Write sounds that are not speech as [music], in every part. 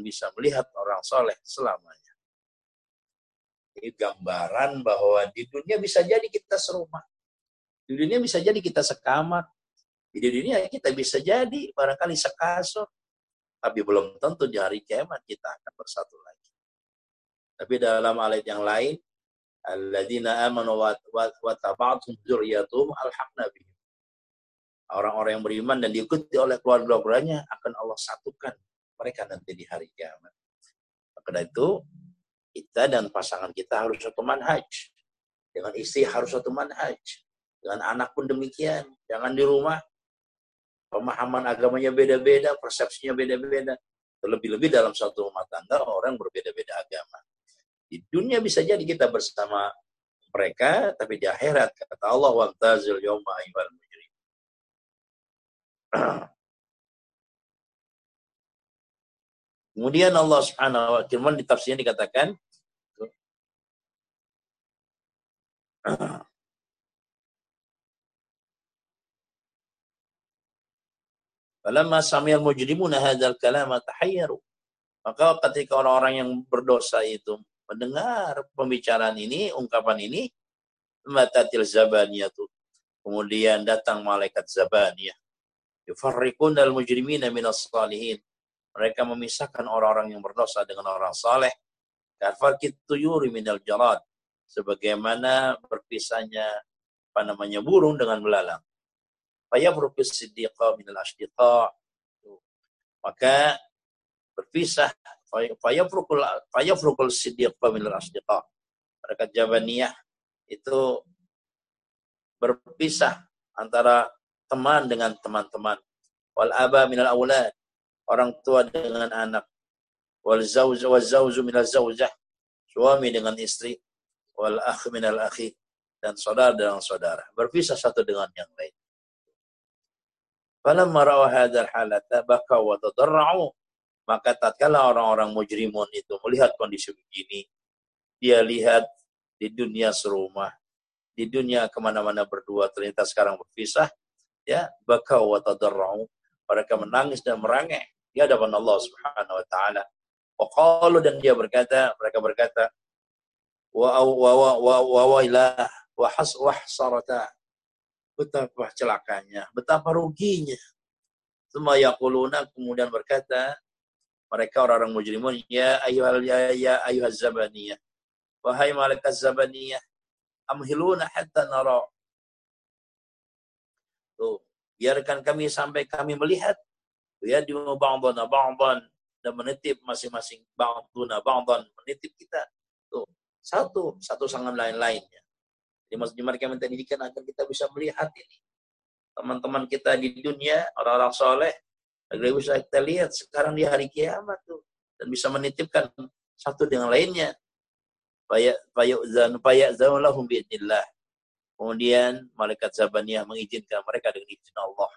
bisa melihat orang soleh selamanya. Ini gambaran bahwa di dunia bisa jadi kita serumah. Di dunia bisa jadi kita sekamar. Di dunia kita bisa jadi barangkali sekasur. Tapi belum tentu di hari kiamat kita akan bersatu lagi. Tapi dalam ayat yang lain, alladzina amanu wa dzurriyyatuhum alhaqna bihim. Orang-orang yang beriman dan diikuti oleh keluarga-keluarganya akan Allah satukan mereka nanti di hari kiamat. Karena itu, kita dan pasangan kita harus satu manhaj. Dengan istri harus satu manhaj. Dengan anak pun demikian. Jangan di rumah. Pemahaman agamanya beda-beda, persepsinya beda-beda. Terlebih-lebih dalam satu rumah tangga, orang berbeda-beda agama. Di dunia bisa jadi kita bersama mereka, tapi di akhirat kata Allah wamtazil yawma ayyuhal mujrim. [clears throat] Kemudian Allah Subhanahu wa taala di tafsirnya dikatakan Falamma samiyal mujrimuna hadzal kalama tahayyaru. Maka ketika orang-orang yang berdosa itu mendengar pembicaraan ini, ungkapan ini, matatil zabaniyatu. Kemudian datang malaikat zabaniyah. Yufarriqun dal mujrimina minas salihin. Mereka memisahkan orang-orang yang berdosa dengan orang saleh. Kafarkit tuyuri minal jalad. Sebagaimana berpisahnya apa namanya burung dengan belalang. Fayafruqis siddiqa minal ashdiqa. Maka berpisah fayafrukul fayafrukul siddiq minal asdiqa. Mereka Jabaniyah itu berpisah antara teman dengan teman-teman. Wal aba minal aulad. Orang tua dengan anak. Wal zawj wal minal zawjah. Suami dengan istri. Wal akh minal akhi. Dan saudara dengan saudara. Berpisah satu dengan yang lain. Falamma rawa hadzal halata baka wa tadarra'u maka tatkala orang-orang mujrimun itu melihat kondisi begini, dia lihat di dunia serumah, di dunia ke mana-mana berdua ternyata sekarang berpisah, ya bakau wa tadarra'u. Mereka menangis dan merangek di hadapan Allah Subhanahu wa taala. Wa dan dia berkata, mereka berkata, wa wa wa wa wa wa ilah wa has wa hasarata. Betapa celakanya, betapa ruginya. Semua yaquluna kemudian berkata, mereka orang-orang mujrimun ya ayuhal ya, ya ayuhaz zabaniyah wahai malaikat zabaniyah amhiluna hatta nara tuh biarkan kami sampai kami melihat ya di ba'dana ba'dan dan menitip masing-masing ba'duna ba'dan menitip kita tuh satu satu sangat lain-lainnya jadi maksudnya mereka minta didikan agar kita bisa melihat ini teman-teman kita di dunia orang-orang soleh Agar bisa kita lihat sekarang di hari kiamat tuh. Dan bisa menitipkan satu dengan lainnya. Fayazanulahum bi'idnillah. Kemudian malaikat Zabaniyah mengizinkan mereka dengan izin Allah.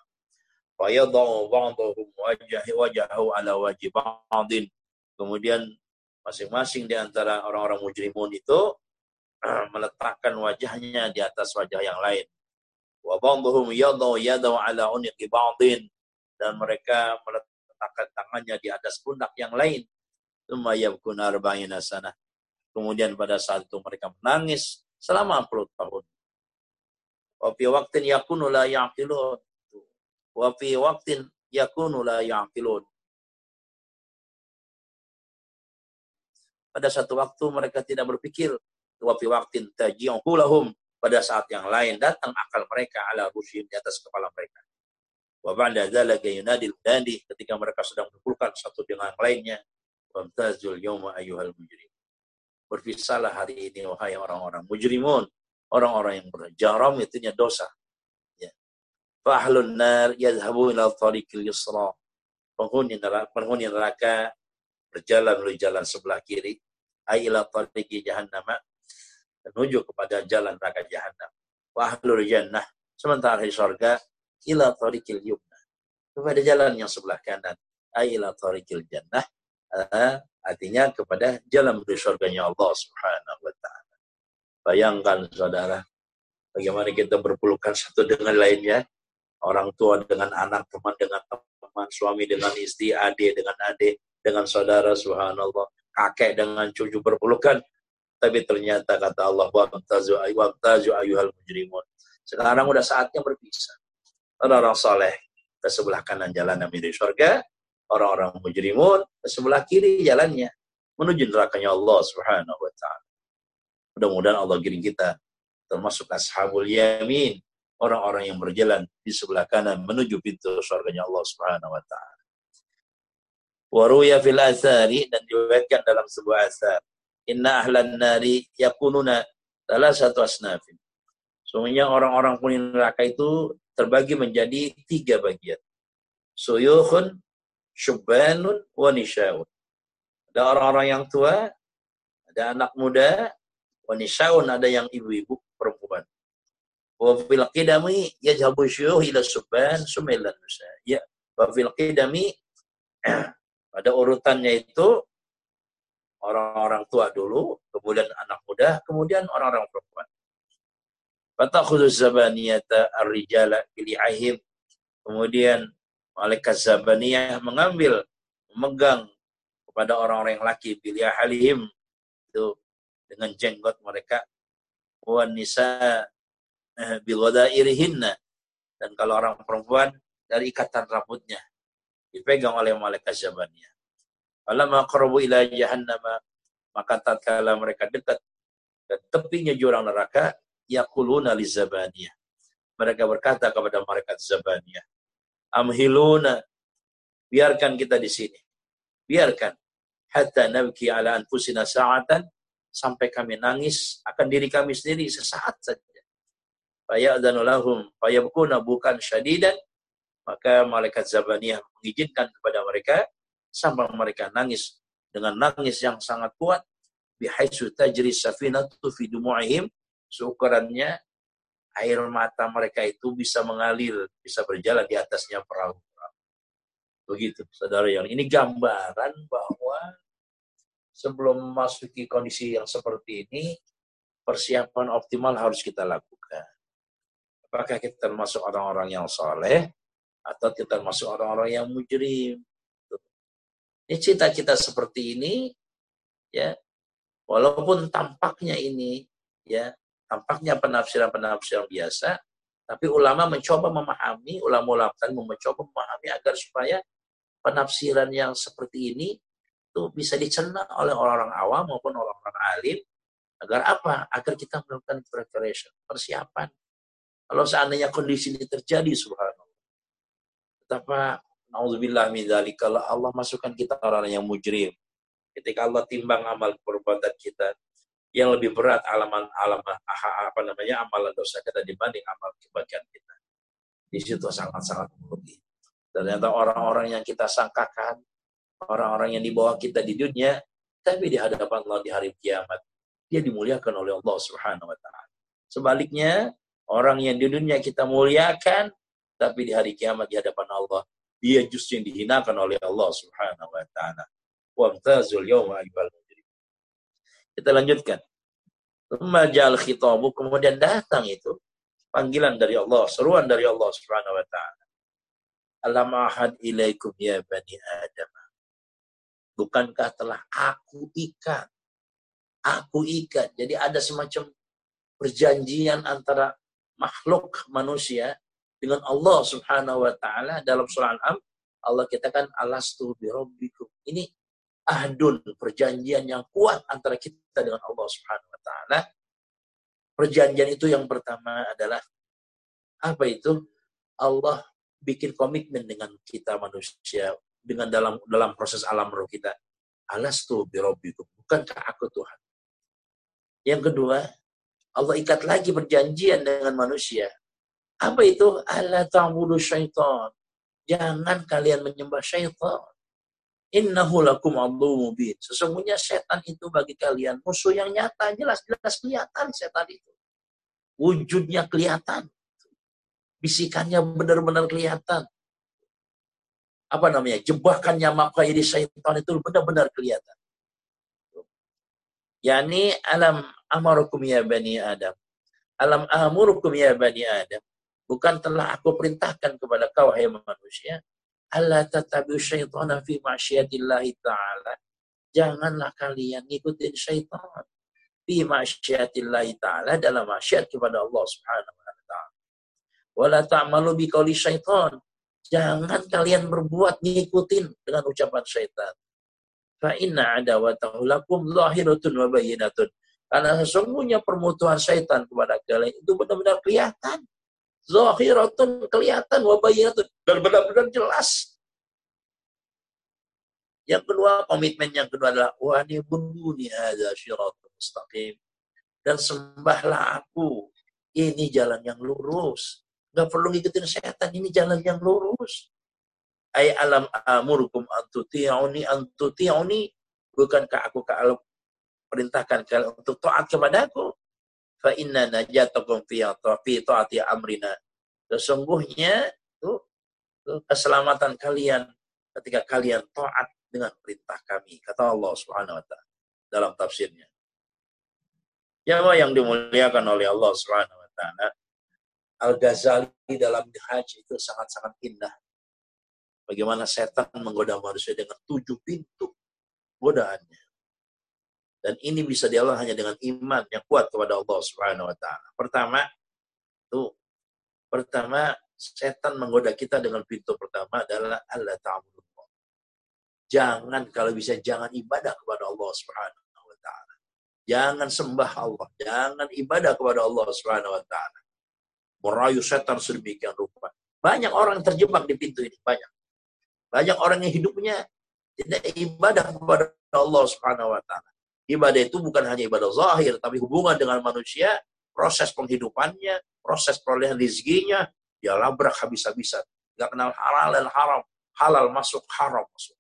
Fayadau ba'dahum wajahi wajahu ala wajib ba'din. Kemudian masing-masing di antara orang-orang mujrimun itu [clears throat] meletakkan wajahnya di atas wajah yang lain. Wa ba'dahum yadau yadau ala uniqi ba'din dan mereka meletakkan tangannya di atas pundak yang lain. sana. Kemudian pada saat itu mereka menangis selama 40 tahun. Wa fi waqtin yakunu la ya'qilun. Wa fi waqtin yakunu la ya'qilun. Pada satu waktu mereka tidak berpikir. Wa fi waqtin taji'uhu lahum. Pada saat yang lain datang akal mereka ala rusyim di atas kepala mereka. Wa ba'da dzalika yunadil munadi ketika mereka sedang berpulkan satu dengan lainnya. Wamtazul yawma ayyuhal mujrim. Berpisahlah hari ini wahai orang-orang mujrimun, orang-orang yang berjaram itunya dosa. Fahlun nar yadhhabu ila tariqil yusra. Penghuni neraka, penghuni neraka berjalan menuju jalan sebelah kiri. Aila tariqi jahannam menuju kepada jalan neraka jahannam. Wa jannah sementara di surga ila tariqil yumna. Kepada jalan yang sebelah kanan. Ay ila tariqil jannah. Uh, artinya kepada jalan menuju surganya Allah Subhanahu wa taala. Bayangkan saudara, bagaimana kita berpelukan satu dengan lainnya, orang tua dengan anak, teman dengan teman, suami dengan istri, adik dengan adik, dengan saudara subhanallah, kakek dengan cucu berpelukan. Tapi ternyata kata Allah, wamtazu ayuhal mujrimun. Sekarang udah saatnya berpisah. Orang-orang soleh ke sebelah kanan jalan menuju surga, orang-orang mujrimun ke sebelah kiri jalannya menuju nerakanya Allah Subhanahu wa taala. Mudah-mudahan Allah giring kita termasuk ashabul yamin, orang-orang yang berjalan di sebelah kanan menuju pintu surganya Allah Subhanahu wa taala. Waruya fil athari dan diriwayatkan dalam sebuah asar. Inna ahlan nari yakununa salah satu asnafin. Sungguhnya orang-orang penghuni neraka itu terbagi menjadi tiga bagian. Suyukhun, syubbanun, wa. Ada orang-orang yang tua, ada anak muda, wa ada yang ibu-ibu perempuan. Wa fil qidami yajhabu syuyuh ila subban sumailan nusa. Ya, wa fil qidami [clears throat] pada urutannya itu orang-orang tua dulu, kemudian anak muda, kemudian orang-orang perempuan. Fatakhudhu zabaniyata ar-rijala bili'ahim. Kemudian malaikat zabaniyah mengambil, memegang kepada orang-orang yang laki bili'ahalihim itu dengan jenggot mereka wan nisa eh, irihinna dan kalau orang perempuan dari ikatan rambutnya dipegang oleh malaikat Zabaniyah. Falamma qarabu ila jahannama maka tatkala mereka dekat ke tepinya jurang neraka yaquluna li Zabaniyah. Mereka berkata kepada malaikat Zabaniyah, "Amhiluna biarkan kita di sini. Biarkan hatta nabki ala anfusina sa'atan sampai kami nangis akan diri kami sendiri sesaat saja. Faya'danu lahum fayabkuna bukan syadidan maka malaikat Zabaniyah mengizinkan kepada mereka sampai mereka nangis dengan nangis yang sangat kuat bihaisu tajri safinatu fi dumu'ihim seukurannya air mata mereka itu bisa mengalir, bisa berjalan di atasnya perahu. Begitu, saudara yang ini gambaran bahwa sebelum memasuki kondisi yang seperti ini, persiapan optimal harus kita lakukan. Apakah kita termasuk orang-orang yang soleh, atau kita masuk orang-orang yang mujrim. Ini cita-cita seperti ini, ya, walaupun tampaknya ini, ya, tampaknya penafsiran-penafsiran biasa, tapi ulama mencoba memahami, ulama-ulama mencoba memahami agar supaya penafsiran yang seperti ini itu bisa dicerna oleh orang-orang awam maupun orang-orang alim agar apa? Agar kita melakukan preparation, persiapan. Kalau seandainya kondisi ini terjadi, subhanallah, Betapa Nauzubillah min kalau Allah masukkan kita orang yang mujrim. Ketika Allah timbang amal perbuatan kita yang lebih berat alaman alam apa namanya amalan dosa kita dibanding amal kebaikan kita. Di situ sangat-sangat merugi. Ternyata orang-orang yang kita sangkakan, orang-orang yang dibawa kita di dunia, tapi di hadapan Allah di hari kiamat, dia dimuliakan oleh Allah Subhanahu wa taala. Sebaliknya, orang yang di dunia kita muliakan, tapi di hari kiamat di hadapan Allah, dia justru yang dihinakan oleh Allah Subhanahu wa taala. Wamtazul yawma Kita lanjutkan. Majal khitabu kemudian datang itu panggilan dari Allah, seruan dari Allah Subhanahu wa taala. Alam ahad ilaikum ya bani Adam. Bukankah telah aku ikat? Aku ikat. Jadi ada semacam perjanjian antara makhluk manusia dengan Allah Subhanahu wa taala dalam surah Al-Am Allah katakan alastu birabbikum. Ini ahdun perjanjian yang kuat antara kita dengan Allah Subhanahu wa taala. Perjanjian itu yang pertama adalah apa itu? Allah bikin komitmen dengan kita manusia dengan dalam dalam proses alam roh kita. Alastu birabbikum. Bukankah aku Tuhan? Yang kedua, Allah ikat lagi perjanjian dengan manusia. Apa itu? Allah ta'budu syaitan. Jangan kalian menyembah syaitan. Innahu lakum mubin. Sesungguhnya setan itu bagi kalian musuh yang nyata, jelas-jelas kelihatan setan itu. Wujudnya kelihatan. Bisikannya benar-benar kelihatan. Apa namanya? Jebakannya maka jadi syaitan itu benar-benar kelihatan. Yani alam amarukum ya bani Adam. Alam amurukum ya bani Adam Bukan telah aku perintahkan kepada kau, hai manusia, Allah tatabi'u syaitana fi ma'syatillahi ta'ala. Janganlah kalian ngikutin syaitan. Fi ma'syatillahi ta'ala dalam maksiat kepada Allah subhanahu wa ta'ala. Wala ta'malu biqauli syaitan. Jangan kalian berbuat ngikutin dengan ucapan syaitan. Fa inna adawatahu lakum zahiratun wa bayyinatun. Karena sesungguhnya permusuhan syaitan kepada kalian itu benar-benar kelihatan. Zahiratun kelihatan, wa bayyinatun. Dan benar-benar jelas. Yang kedua, komitmen yang kedua adalah wa bununi hadza syiratul mustaqim. Dan sembahlah aku. Ini jalan yang lurus. Gak perlu ngikutin setan, ini jalan yang lurus. Ay alam amurukum antuti'uni antuti'uni. Bukankah aku kalau perintahkan kalian untuk taat kepadaku. Fa inna najatakum fi taati amrina. Sesungguhnya itu, itu keselamatan kalian ketika kalian taat dengan perintah kami kata Allah Subhanahu wa taala dalam tafsirnya. Ya yang dimuliakan oleh Allah Subhanahu wa taala. Al-Ghazali dalam Haji itu sangat-sangat indah. Bagaimana setan menggoda manusia dengan tujuh pintu godaannya. Dan ini bisa dialah hanya dengan iman yang kuat kepada Allah Subhanahu wa taala. Pertama, tuh pertama setan menggoda kita dengan pintu pertama adalah Allah ta'budullah. Jangan kalau bisa jangan ibadah kepada Allah Subhanahu wa taala. Jangan sembah Allah, jangan ibadah kepada Allah Subhanahu wa taala. Merayu setan sedemikian rupa. Banyak orang terjebak di pintu ini, banyak. Banyak orang yang hidupnya tidak ibadah kepada Allah Subhanahu wa taala Ibadah itu bukan hanya ibadah zahir, tapi hubungan dengan manusia, proses penghidupannya, proses perolehan rezekinya, dia labrak habis-habisan. Gak kenal halal dan haram. Halal masuk, haram masuk.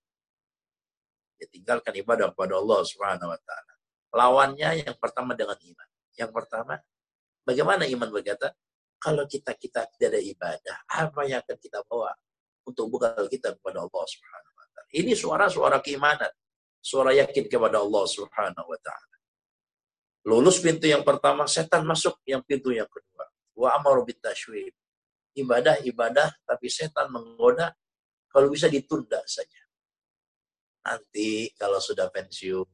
Dia tinggalkan ibadah kepada Allah Subhanahu wa taala. Lawannya yang pertama dengan iman. Yang pertama, bagaimana iman berkata? Kalau kita kita tidak ada ibadah, apa yang akan kita bawa untuk bekal kita kepada Allah Subhanahu wa taala? Ini suara-suara keimanan suara yakin kepada Allah Subhanahu wa taala. Lulus pintu yang pertama, setan masuk yang pintu yang kedua. Wa amaru bitashwib. Ibadah-ibadah tapi setan menggoda kalau bisa ditunda saja. Nanti kalau sudah pensiun.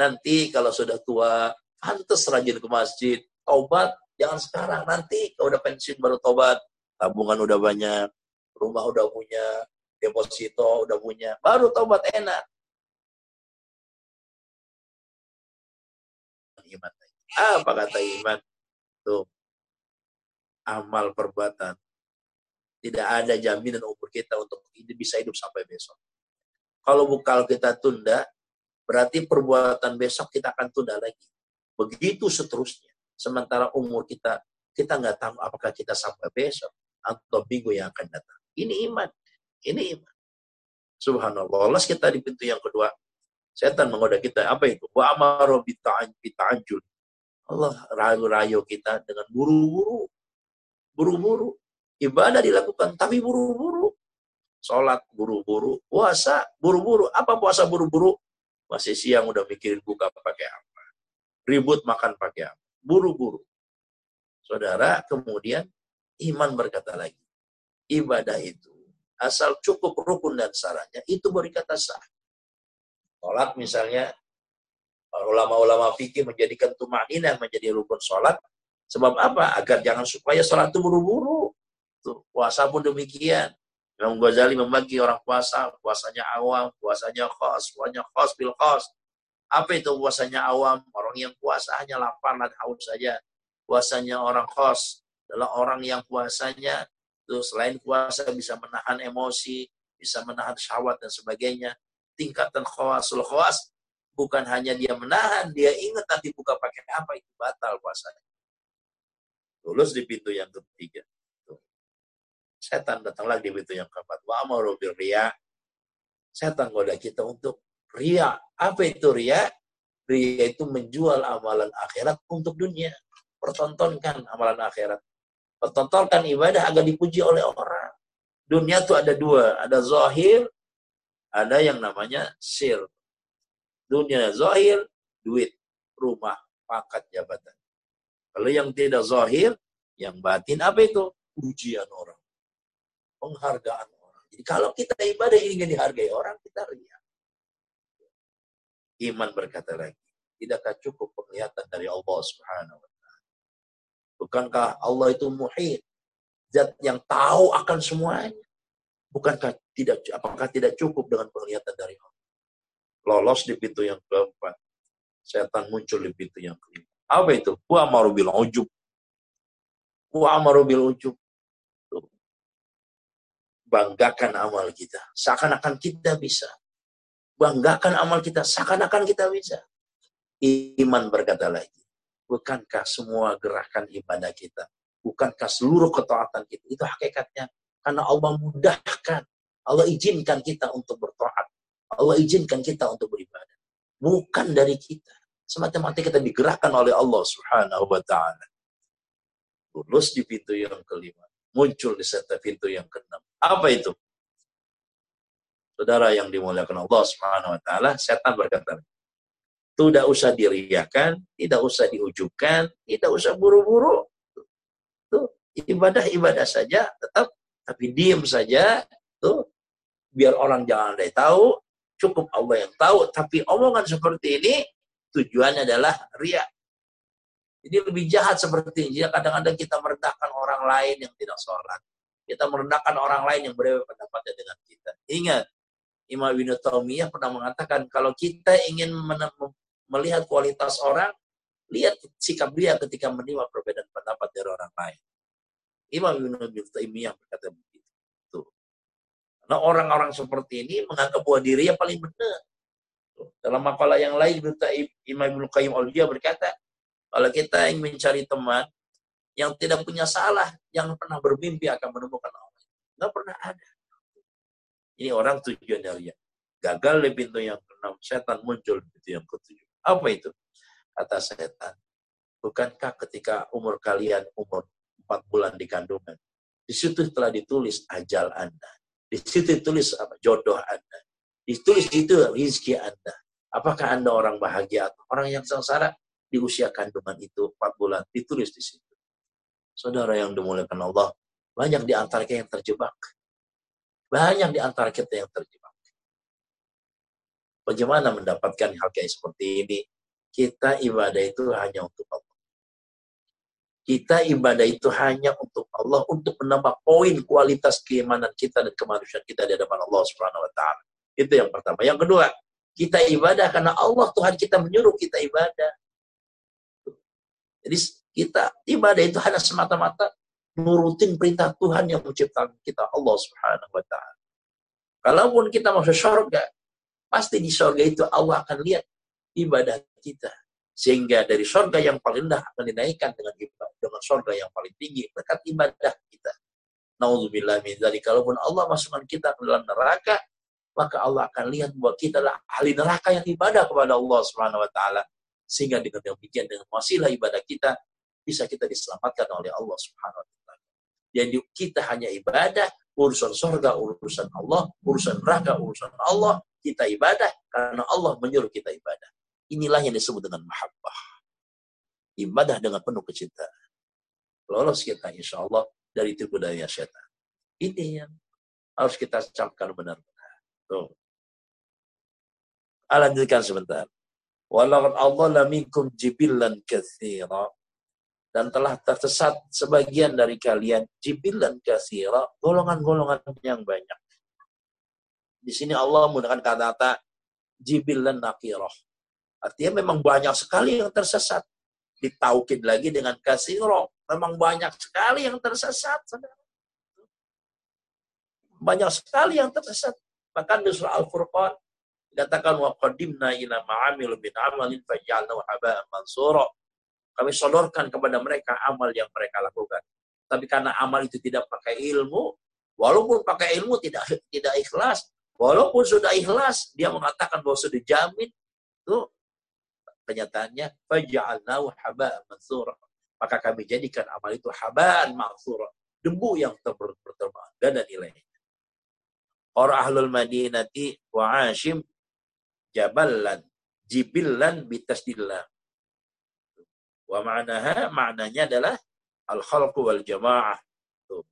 Nanti kalau sudah tua, pantas rajin ke masjid. Taubat jangan sekarang, nanti kalau udah pensiun baru tobat. Tabungan udah banyak, rumah udah punya, deposito udah punya, baru tobat enak. Iman. Apa kata iman? Tuh. Amal perbuatan. Tidak ada jaminan umur kita untuk bisa hidup sampai besok. Kalau bukal kita tunda, berarti perbuatan besok kita akan tunda lagi. Begitu seterusnya. Sementara umur kita, kita nggak tahu apakah kita sampai besok atau minggu yang akan datang. Ini iman. Ini Subhanallah. Lolos kita di pintu yang kedua. Setan menggoda kita. Apa itu? Wa amaru bita'anjul. Allah rayu-rayu kita dengan buru-buru. Buru-buru. Ibadah dilakukan tapi buru-buru. Sholat buru-buru. Puasa buru-buru. Apa puasa buru-buru? Masih siang udah mikirin buka pakai apa. Ribut makan pakai apa. Buru-buru. Saudara, kemudian iman berkata lagi. Ibadah itu asal cukup rukun dan syaratnya, itu berkata sah. Sholat misalnya, ulama-ulama fikih menjadikan tumaninah menjadi rukun sholat. Sebab apa? Agar jangan supaya sholat itu buru-buru. Tuh, puasa pun demikian. Imam Ghazali membagi orang puasa, puasanya awam, puasanya khos, puasanya khos bil khos. Apa itu puasanya awam? Orang yang puasa hanya lapar dan haus saja. Puasanya orang khos adalah orang yang puasanya itu selain puasa bisa menahan emosi, bisa menahan syahwat dan sebagainya. Tingkatan khawasul khawas bukan hanya dia menahan, dia ingat nanti buka pakai apa itu batal puasanya. Lulus di pintu yang ketiga. Setan datang lagi di pintu yang keempat. Wa amaru ria. Setan goda kita untuk ria. Apa itu ria? Ria itu menjual amalan akhirat untuk dunia. Pertontonkan amalan akhirat pertontonkan ibadah agar dipuji oleh orang. Dunia itu ada dua, ada zahir, ada yang namanya sir. Dunia zahir, duit, rumah, pangkat, jabatan. Kalau yang tidak zahir, yang batin apa itu? Pujian orang. penghargaan orang. Jadi kalau kita ibadah ingin dihargai orang, kita ria. Iman berkata lagi, tidakkah cukup penglihatan dari Allah Subhanahu wa? Bukankah Allah itu muhit, zat yang tahu akan semuanya? Bukankah tidak apakah tidak cukup dengan penglihatan dari Allah? Lolos di pintu yang keempat. Setan muncul di pintu yang kelima. Apa itu? Wa amaru bil ujub. Wa amaru bil ujub. Banggakan amal kita. Seakan-akan kita bisa. Banggakan amal kita. Seakan-akan kita bisa. Iman berkata lagi. Bukankah semua gerakan ibadah kita. Bukankah seluruh ketaatan kita. Itu hakikatnya. Karena Allah mudahkan. Allah izinkan kita untuk bertaat. Allah izinkan kita untuk beribadah. Bukan dari kita. Semata-mata kita digerakkan oleh Allah subhanahu wa ta'ala. Lulus di pintu yang kelima muncul di setiap pintu yang keenam. Apa itu? Saudara yang dimuliakan Allah Subhanahu wa taala, setan berkata, tidak usah diriakan, tidak usah diujubkan, tidak usah buru-buru. Tuh, ibadah-ibadah saja tetap tapi diam saja tuh biar orang jangan ada tahu, cukup Allah yang tahu, tapi omongan seperti ini tujuannya adalah riak jadi lebih jahat seperti ini. Kadang-kadang kita merendahkan orang lain yang tidak sholat. Kita merendahkan orang lain yang berbeda pendapatnya dengan kita. Ingat, Imam Ibn Taumiyah pernah mengatakan, kalau kita ingin melihat kualitas orang, lihat sikap dia ketika menerima perbedaan pendapat dari orang lain. Imam Ibn Taumiyah berkata begitu. Tuh. Nah orang-orang seperti ini menganggap bahwa dirinya paling benar. Dalam makalah yang lain, Imam Ibn Qayyim al berkata, kalau kita ingin mencari teman yang tidak punya salah, yang pernah bermimpi akan menemukan Allah. Nggak pernah ada. Ini orang tujuan dari Gagal di pintu yang keenam, setan muncul di pintu yang ketujuh. Apa itu? Kata setan, bukankah ketika umur kalian umur empat bulan di kandungan, di situ telah ditulis ajal Anda. Di situ ditulis apa? Jodoh Anda. Ditulis itu rizki Anda. Apakah Anda orang bahagia atau orang yang sengsara? di usia kandungan itu 4 bulan ditulis di situ. Saudara yang dimuliakan Allah, banyak di antara kita yang terjebak. Banyak di antara kita yang terjebak. Bagaimana mendapatkan hal kayak seperti ini? Kita ibadah itu hanya untuk Allah. Kita ibadah itu hanya untuk Allah untuk menambah poin kualitas keimanan kita dan kemanusiaan kita di hadapan Allah Subhanahu wa taala. Itu yang pertama. Yang kedua, kita ibadah karena Allah Tuhan kita menyuruh kita ibadah. Jadi kita ibadah itu hanya semata-mata nurutin perintah Tuhan yang menciptakan kita Allah Subhanahu wa taala. Kalaupun kita masuk surga, pasti di surga itu Allah akan lihat ibadah kita. Sehingga dari surga yang paling rendah akan dinaikkan dengan ibadah, dengan surga yang paling tinggi berkat ibadah kita. Nauzubillah min dzalik. Kalaupun Allah masukkan kita ke dalam neraka, maka Allah akan lihat bahwa kita adalah ahli neraka yang ibadah kepada Allah Subhanahu wa taala sehingga dengan demikian dengan wasilah ibadah kita bisa kita diselamatkan oleh Allah Subhanahu wa taala. Jadi kita hanya ibadah, urusan surga, urusan Allah, urusan neraka, urusan Allah, kita ibadah karena Allah menyuruh kita ibadah. Inilah yang disebut dengan mahabbah. Ibadah dengan penuh kecintaan. Lolos kita insya Allah dari tipu daya syaitan. Ini yang harus kita camkan benar-benar. Tuh. Lanjutkan sebentar. Walaqad Allah minkum jibillan katsira dan telah tersesat sebagian dari kalian jibillan katsira, golongan-golongan yang banyak. Di sini Allah menggunakan kata-kata jibillan nakirah. Artinya memang banyak sekali yang tersesat. Ditaukid lagi dengan kasiro. Memang banyak sekali yang tersesat. Banyak sekali yang tersesat. Bahkan di surah Al-Furqan Dikatakan wa qadimna ila ma'amil bin amalin faj'alnahu haba'an mansura. Kami sodorkan kepada mereka amal yang mereka lakukan. Tapi karena amal itu tidak pakai ilmu, walaupun pakai ilmu tidak tidak ikhlas, walaupun sudah ikhlas, dia mengatakan bahwa sudah jamin, itu kenyataannya. Maka kami jadikan amal itu haba'an mansura. Debu yang terterbang. Gak ada nilainya. Orang ahlul madinati wa ashim jaballan jibillan bitasdillah wa ma'naha maknanya adalah al khalqu wal jamaah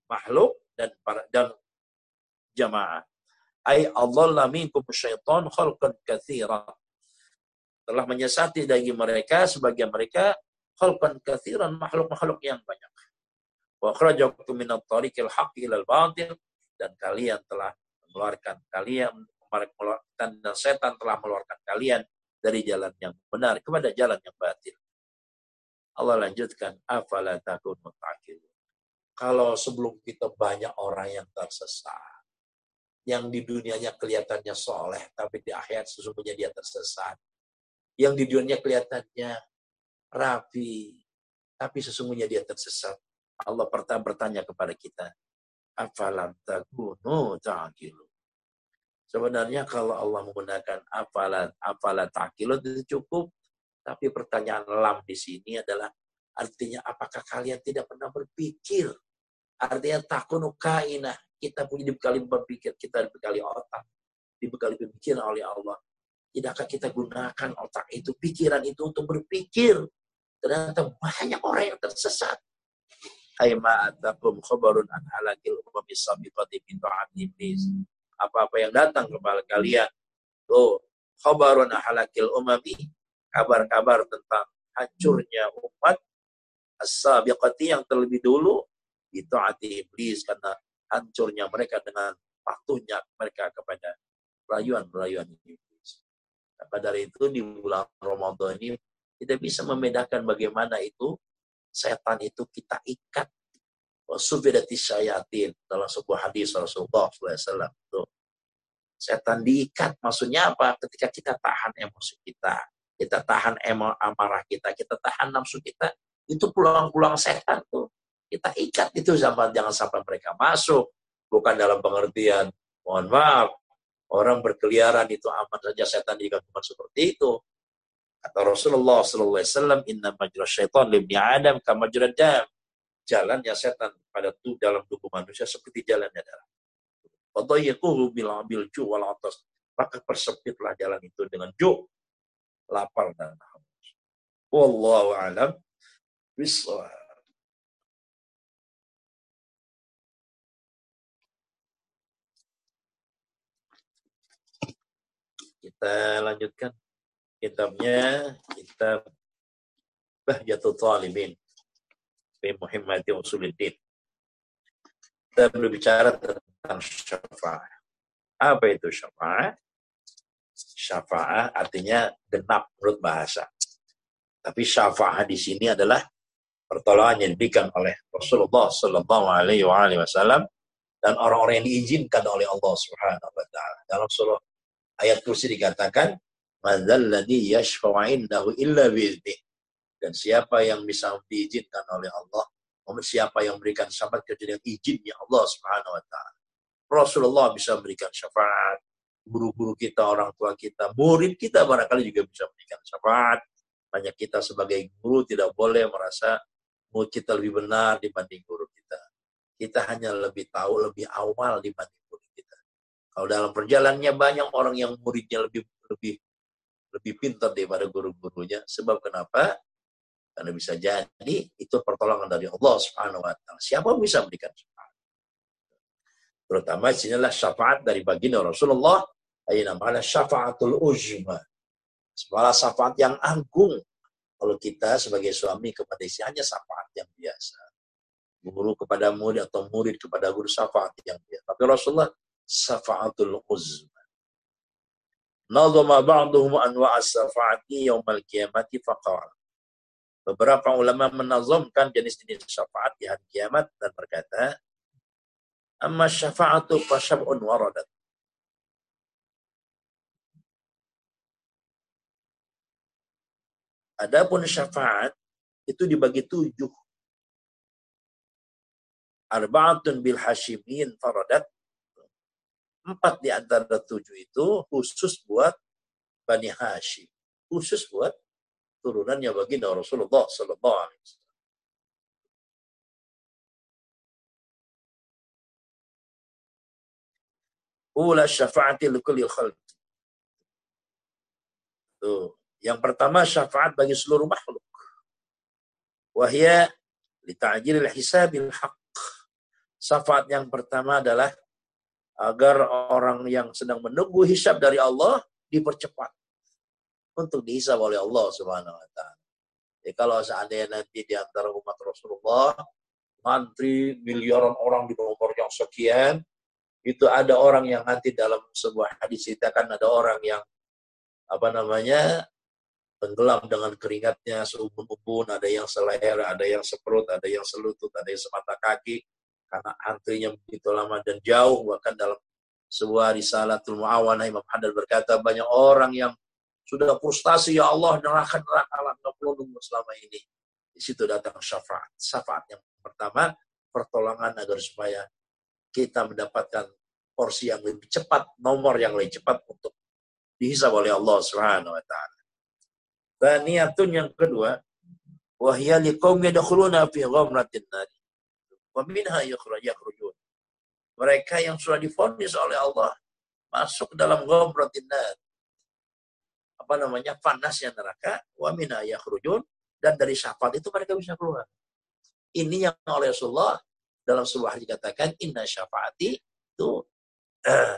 makhluk dan para, dan jamaah. Ay Allah minkum syaitan khalqan katsira. Telah menyesati dari mereka sebagian mereka khalqan katsiran makhluk-makhluk yang banyak. Wa akhrajakum min at-tariqil haqqi ilal batil dan kalian telah mengeluarkan kalian mengeluarkan dan setan telah mengeluarkan kalian dari jalan yang benar kepada jalan yang batil. Allah lanjutkan, afala takun mutakilun. Kalau sebelum kita banyak orang yang tersesat, yang di dunianya kelihatannya soleh, tapi di akhirat sesungguhnya dia tersesat. Yang di dunianya kelihatannya rapi, tapi sesungguhnya dia tersesat. Allah pertama bertanya kepada kita, afalam takunu ta'kilu. Sebenarnya kalau Allah menggunakan afalat afalat ta'kilu itu cukup, tapi pertanyaan lam di sini adalah artinya apakah kalian tidak pernah berpikir Artinya takun kainah. Kita punya dibekali berpikir, kita dibekali otak, dibekali pemikiran oleh Allah. Tidakkah kita gunakan otak itu, pikiran itu untuk berpikir? Ternyata banyak orang yang tersesat. Khabarun an halakil. Apa-apa yang datang kepada kalian. Tuh, khabarun an halakil. Kabar-kabar tentang hancurnya umat as-sabiqati yang terlebih dulu itu hati iblis karena hancurnya mereka dengan patuhnya mereka kepada rayuan-rayuan iblis. Maka dari itu di bulan Ramadan ini kita bisa membedakan bagaimana itu setan itu kita ikat. Sufidati syayatin dalam sebuah hadis Rasulullah SAW itu setan diikat maksudnya apa? Ketika kita tahan emosi kita, kita tahan amarah kita, kita tahan nafsu kita, itu pulang-pulang setan tuh kita ikat itu zaman jangan sampai mereka masuk. Bukan dalam pengertian, mohon maaf, orang berkeliaran itu aman saja setan digabungkan seperti itu. Kata Rasulullah SAW, Inna majra syaitan libni Adam kama dam. Jalannya setan pada tuh dalam tubuh manusia seperti jalannya darah. Fadayyikuhu bil bil ju wal atas. Maka persempitlah jalan itu dengan ju, lapar dan haus. Wallahu alam bisawab. Kita lanjutkan kitabnya kitab Bahjatul Talibin Bi Muhammadi Usuluddin. Kita berbicara tentang syafaat. Apa itu syafaat? Syafaat artinya genap menurut bahasa. Tapi syafaat di sini adalah pertolongan yang diberikan oleh Rasulullah Sallallahu Alaihi Wasallam dan orang-orang yang diizinkan oleh Allah Subhanahu Wa Taala dalam surah ayat kursi dikatakan madzalladzi yashfa'u indahu illa. Dan siapa yang bisa diizinkan oleh Allah, siapa yang memberikan syafaat kecuali izinnya Allah Subhanahu wa taala. Rasulullah bisa memberikan syafaat, guru-guru kita, orang tua kita, murid kita barangkali juga bisa memberikan syafaat. Banyak kita sebagai guru tidak boleh merasa murid kita lebih benar dibanding guru kita. Kita hanya lebih tahu lebih awal dibanding kalau dalam perjalanannya banyak orang yang muridnya lebih lebih lebih pintar daripada guru-gurunya. Sebab kenapa? Karena bisa jadi itu pertolongan dari Allah Subhanahu wa taala. Siapa bisa memberikan syafaat? Terutama sinilah syafaat dari baginda Rasulullah ayat namanya syafaatul uzma. Sebuah syafaat yang agung. Kalau kita sebagai suami kepada istri hanya syafaat yang biasa. Guru kepada murid atau murid kepada guru syafaat yang biasa. Tapi Rasulullah safa'atul uzma. Nazama ba'duhum anwa'a safa'ati yawmal qiyamati faqal. Beberapa ulama menazamkan jenis-jenis syafaat di hari kiamat dan berkata, Amma syafa'atu fasyab'un waradat. Adapun syafaat itu dibagi tujuh. Arba'atun bil hashimin faradat Empat di antara tujuh itu khusus buat Bani Hashim. Khusus buat turunannya baginda Rasulullah Sallallahu Alaihi Wasallam. Ula syafaati likulli khalq. Tuh. Yang pertama syafaat bagi seluruh makhluk. Wahya lita'jilil hisabil haq. Syafaat yang pertama adalah agar orang yang sedang menunggu hisab dari Allah dipercepat untuk dihisab oleh Allah Subhanahu wa taala. Kalau seandainya nanti di antara umat Rasulullah mantri miliaran orang di nomor yang sekian, itu ada orang yang nanti dalam sebuah hadis itu akan ada orang yang apa namanya tenggelam dengan keringatnya seubun-ubun, ada yang seleher, ada yang seperut, ada yang selutut, ada yang semata kaki, karena antrinya begitu lama dan jauh, bahkan dalam sebuah risalatul mu'awanah Imam Hadar berkata banyak orang yang sudah frustasi ya Allah neraka neraka lah nggak nunggu selama ini. Di situ datang syafaat. Syafaat yang pertama pertolongan agar supaya kita mendapatkan porsi yang lebih cepat nomor yang lebih cepat untuk dihisab oleh Allah Subhanahu wa taala. Baniyatun yang kedua, wahya liqaum yadkhuluna fi ghamratin nar. Yakhrujun. Mereka yang sudah difonis oleh Allah masuk dalam ghamratin. Apa namanya? panasnya neraka, yakhrujun dan dari syafaat itu mereka bisa keluar. Ini yang oleh Rasulullah dalam sebuah dikatakan inna syafaati itu uh,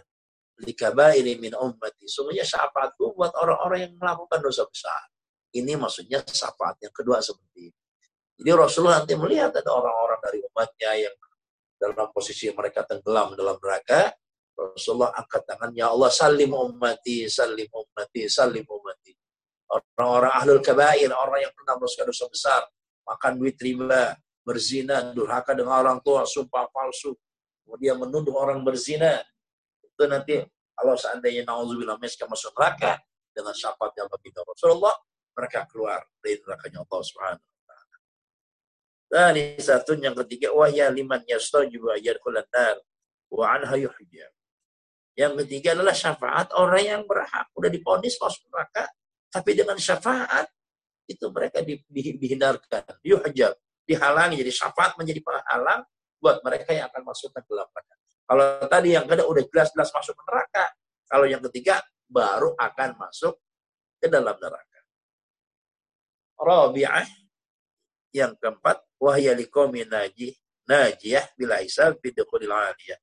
likabairi min ummati. Sungguhnya syafaatku buat orang-orang yang melakukan dosa besar. Ini maksudnya syafaat yang kedua seperti ini. Jadi Rasulullah nanti melihat ada orang-orang dari umatnya yang dalam posisi mereka tenggelam dalam neraka. Rasulullah angkat tangan, Ya Allah, salim ummati, salim ummati, salim ummati. Orang-orang ahlul kabair, orang yang pernah melakukan dosa besar, makan duit riba, berzina, durhaka dengan orang tua, sumpah palsu, kemudian menuduh orang berzina. Itu nanti kalau seandainya na'udzubillah miskin masuk neraka dengan syafaat yang begitu Rasulullah mereka keluar dari nerakanya Allah Subhanahu satu yang ketiga wahya liman yastaju yadkhulan nar wa anha yuhja. Yang ketiga adalah syafaat orang yang berhak udah diponis masuk neraka tapi dengan syafaat itu mereka di, di, dihindarkan, yuhjab, dihalangi jadi syafaat menjadi penghalang buat mereka yang akan masuk ke neraka. Kalau tadi yang kedua udah jelas-jelas masuk neraka, kalau yang ketiga baru akan masuk ke dalam neraka. Rabi'ah yang keempat wahya liqaumin najih najiyah bila hisab bidukhulil aliyah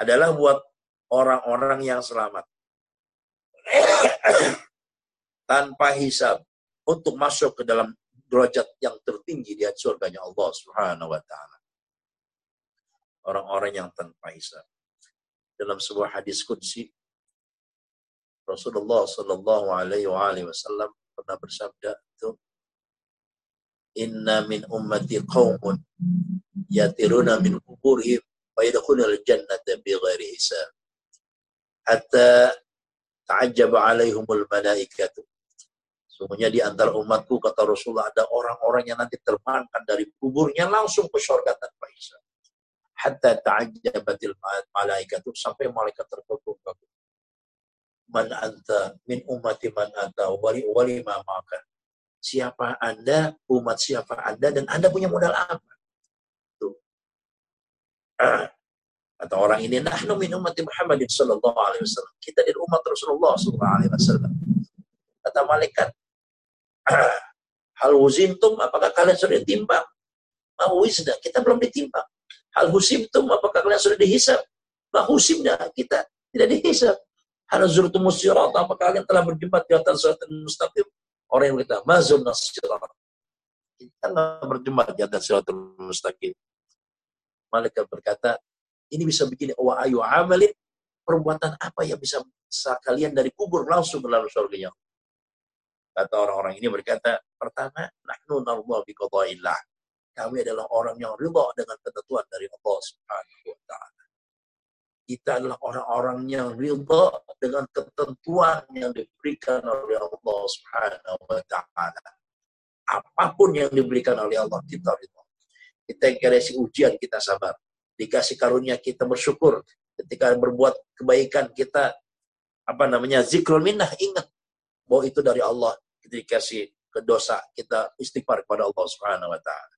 adalah buat orang-orang yang selamat [coughs] tanpa hisab untuk masuk ke dalam derajat yang tertinggi di surganya Allah Subhanahu wa taala. Orang-orang yang tanpa hisab. Dalam sebuah hadis qudsi Rasulullah sallallahu alaihi wasallam pernah bersabda itu Inna min ummati qaumun yatiruna min kuburihim wa yadkhuluna al-jannata bighairi hisab. Hatta ta'ajjaba alaihumul malaikatu. Sungguhnya di antara umatku kata Rasulullah ada orang-orang yang nanti terbangkan dari kuburnya langsung ke surga tanpa hisab. Hatta ta'ajjabatil malaikatu sampai malaikat terkagum-kagum man anta min ummati man anta wali wali ma maka siapa anda umat siapa anda dan anda punya modal apa? Ah. kata orang ini nahnu min ummati Muhammadin sallallahu alaihi wasallam. Kita dari umat Rasulullah sallallahu alaihi wasallam. Kata malaikat ah. hal wuzimtum apakah kalian sudah ditimbang? Mau wisda kita belum ditimbang. Hal husimtum apakah kalian sudah dihisab? Bah husimda kita tidak dihisab. Hal zurtum sirat, apa kalian telah berjumpa di atas surat mustaqim? Orang yang berkata, mazun sirat. Kita nggak berjumpa di atas surat mustaqim. Malaikat berkata, ini bisa begini, wa ayu amalin, perbuatan apa yang bisa kalian dari kubur langsung melalui surga Kata orang-orang ini berkata, pertama, nahnu bi Kami adalah orang yang ridha dengan ketentuan dari Allah Subhanahu wa taala kita adalah orang-orang yang ridha dengan ketentuan yang diberikan oleh Allah Subhanahu wa taala. Apa pun yang diberikan oleh Allah kita ridha. Kita dikasih ujian kita sabar. Dikasih karunia kita bersyukur. Ketika berbuat kebaikan kita apa namanya zikrul minnah ingat bahwa itu dari Allah. Kita dikasih kedosa kita istighfar kepada Allah Subhanahu wa taala.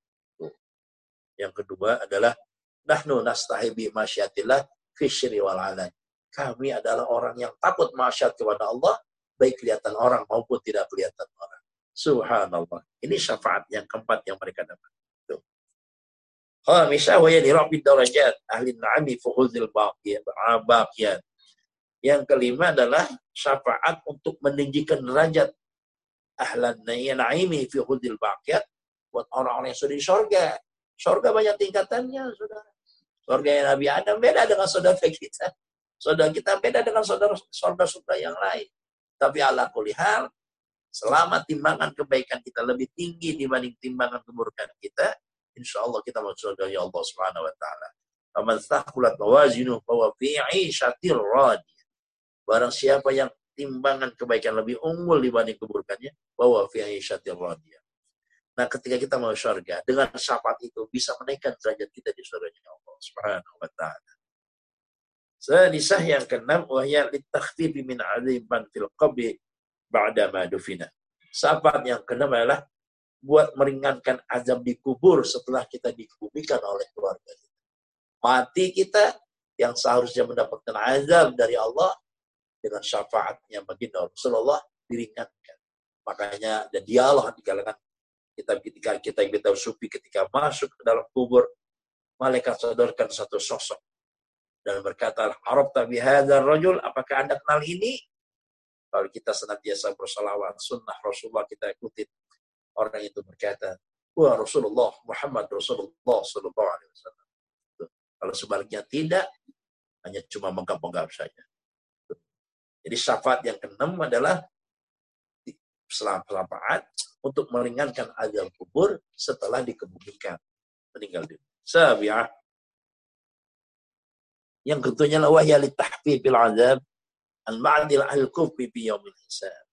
Yang kedua adalah nahnu nastahi bi masyiatillah fisyri wal alan. Kami adalah orang yang takut masyad kepada Allah, baik kelihatan orang maupun tidak kelihatan orang. Subhanallah. Ini syafaat yang keempat yang mereka dapat. Khamisah wa yani rabbi darajat ahli na'ami fuhuzil baqiyat. Yang kelima adalah syafaat untuk meninggikan derajat ahlan na'imi fi hudil baqiyat buat orang-orang yang sudah di sorga. Sorga banyak tingkatannya, saudara. Yang Nabi Adam beda dengan saudara kita. Saudara kita beda dengan saudara sorga-sorga yang lain. Tapi Allah kulihal, selama timbangan kebaikan kita lebih tinggi dibanding timbangan keburukan kita, insya Allah kita masuk surga ya Allah Subhanahu wa taala. Faman thaqulat mawazinu fa fi 'ishatir radiyah. Barang siapa yang timbangan kebaikan lebih unggul dibanding keburukannya, bahwa fi 'ishatir radiyah. Nah, ketika kita mau surga, dengan syafaat itu bisa menaikkan derajat kita di surga Allah Subhanahu wa taala. Sadisah yang keenam wahya litakhfifi min aziban fil qabri ba'da ma dufina. Syafaat yang keenam adalah buat meringankan azab di kubur setelah kita dikebumikan oleh keluarga kita. Mati kita yang seharusnya mendapatkan azab dari Allah dengan syafaatnya baginda Rasulullah diringankan. Makanya dan dialog di kalangan kita ketika kita kita sufi ketika masuk ke dalam kubur malaikat sodorkan satu sosok dan berkata, Arab tabi hadar rajul, apakah anda kenal ini? Kalau kita senantiasa bersalawat, sunnah Rasulullah kita ikutin. Orang itu berkata, Wah Rasulullah, Muhammad Rasulullah Sallallahu Alaihi Wasallam. Kalau sebaliknya tidak, hanya cuma menggap-menggap saja. Jadi syafaat yang keenam adalah syafaat untuk meringankan azab kubur setelah dikebumikan meninggal dunia. Sabi'ah yang ketujuhnya adalah wahya li tahfifil azab al ma'dil al kufi bi yaumil hisab.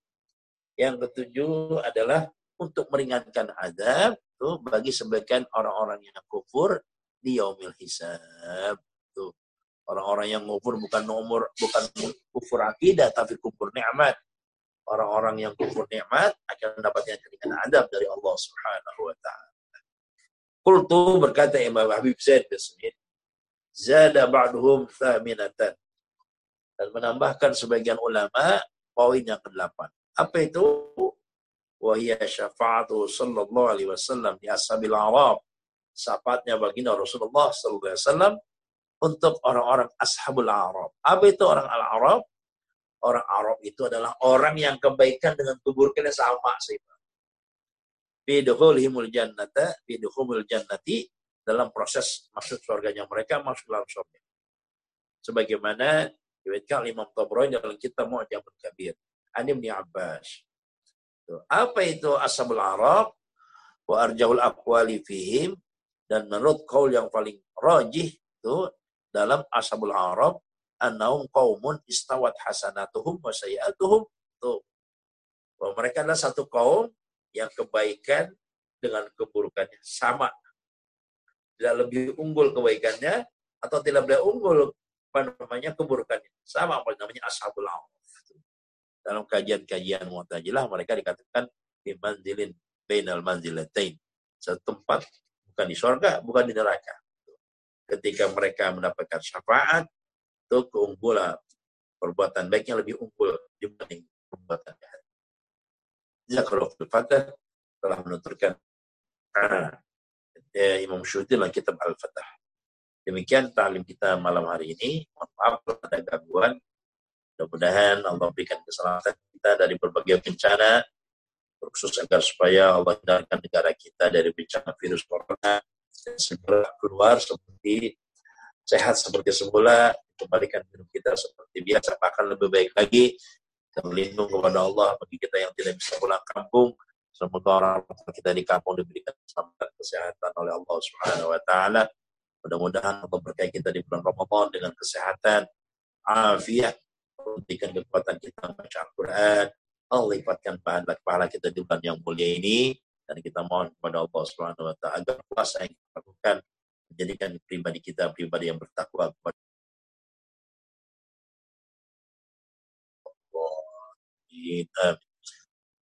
Yang ketujuh adalah untuk meringankan azab tuh bagi sebagian orang-orang yang kufur di yaumil hisab. Tuh. Orang-orang yang kufur bukan nomor bukan kufur akidah tapi kufur nikmat. Orang-orang yang kufur nikmat akan mendapatkan keringanan azab dari Allah Subhanahu wa taala. Qultu berkata Imam Habib Zaid bin zada ba'duhum thaminatan. Dan menambahkan sebagian ulama poin yang ke-8. Apa itu? Wahia syafa'atu sallallahu alaihi wasallam di ashabil Arab. Syafaatnya baginda Rasulullah sallallahu alaihi wasallam untuk orang-orang ashabul Arab. Apa itu orang al-Arab? Orang Arab itu adalah orang yang kebaikan dengan keburukannya sama sih. Bidukhulihimul jannata, bidukhulihimul jannati, dalam proses masuk surganya mereka masuk dalam surga. Sebagaimana diriwayatkan Imam Tabrani dalam kitab Mu'jamul Kabir. Ani bin Abbas. Apa itu ashabul Arab? Wa arjahul aqwali fihim dan menurut kaul yang paling rajih itu dalam ashabul Arab annahum qaumun istawat hasanatuhum wa sayiatuhum tuh bahwa mereka adalah satu kaum yang kebaikan dengan keburukannya sama tidak lebih unggul kebaikannya atau tidak lebih unggul apa namanya keburukannya. Sama apa namanya ashabul araf. Dalam kajian-kajian Mu'tazilah mereka dikatakan di manzilin bainal manzilatain. Satu tempat bukan di surga, bukan di neraka. Ketika mereka mendapatkan syafaat, itu keunggulan perbuatan baiknya lebih unggul dibanding perbuatan jahat. Zakarul Fatah telah menuturkan eh, Imam Syuuti dalam kitab Al-Fatah. Demikian taklim kita malam hari ini. Mohon maaf kalau ada gangguan. Mudah-mudahan Allah berikan keselamatan kita dari berbagai bencana, khusus agar supaya Allah hindarkan negara kita dari bencana virus corona dan segera keluar seperti sehat seperti semula, kembalikan hidup kita seperti biasa, bahkan lebih baik lagi, dan melindung kepada Allah bagi kita yang tidak bisa pulang kampung, Semoga orang kita di kampung diberikan keselamatan kesehatan oleh Allah Subhanahu wa taala. Mudah-mudahan Allah berkahi kita di bulan Ramadan dengan kesehatan, afiat, berikan kekuatan kita membaca Al-Quran, Allah lipatkan pahala pahala kita di bulan yang mulia ini dan kita mohon kepada Allah Subhanahu wa taala agar puasa yang kita lakukan menjadikan pribadi kita pribadi yang bertakwa kepada Allah. Amin.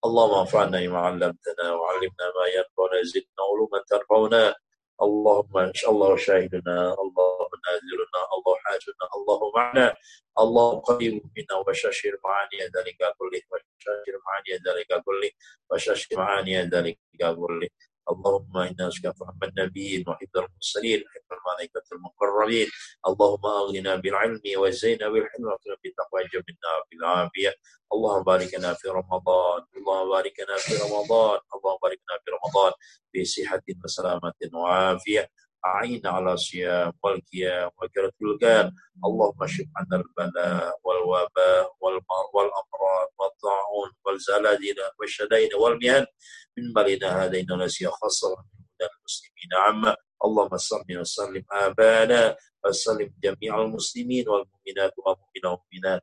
اللهم انفعنا بما علمتنا وعلمنا ما ينفعنا زدنا علوما تنفعنا اللهم ان شاء الله شاهدنا الله نازلنا الله حاجنا الله معنا الله قريب منا وشاشر معاني ذلك كله وشاشر معاني ذلك كله وشاشر معاني ذلك كله اللهم إنا نسألك فهم النبيين وحفظ المرسلين وحفظ الملائكة المقربين. اللهم أغننا بالعلم وزينا بالحلم واغفر بالتقوى جمنا بالعافية. اللهم بارك لنا في رمضان. اللهم بارك لنا في رمضان. اللهم بارك لنا في رمضان بصحة وسلامة وعافية. أعينا على الصيام والقيام وكرة الكان اللهم اشف عنا البلاء والوباء والأمراض والطاعون والزلازل والشدائد والمهن. من بلدنا هذا نسي خاصة. المسلمين عامة اللهم صل وسلم آبانا وسلم جميع المسلمين والمؤمنات والمؤمنات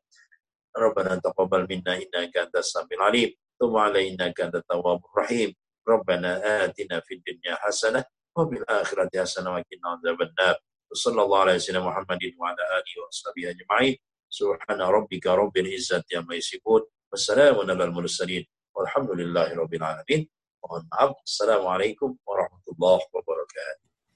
ربنا تقبل منا إنك أنت السميع العليم ثم علينا إنك أنت التواب الرحيم ربنا آتنا في الدنيا حسنة وفي الآخرة حسنة وقنا عذاب النار وصلى الله على سيدنا محمد وعلى آله وصحبه أجمعين سبحان ربك رب العزة عما يصفون والسلام على المرسلين والحمد لله رب العالمين Mohon maaf. Assalamualaikum warahmatullahi wabarakatuh.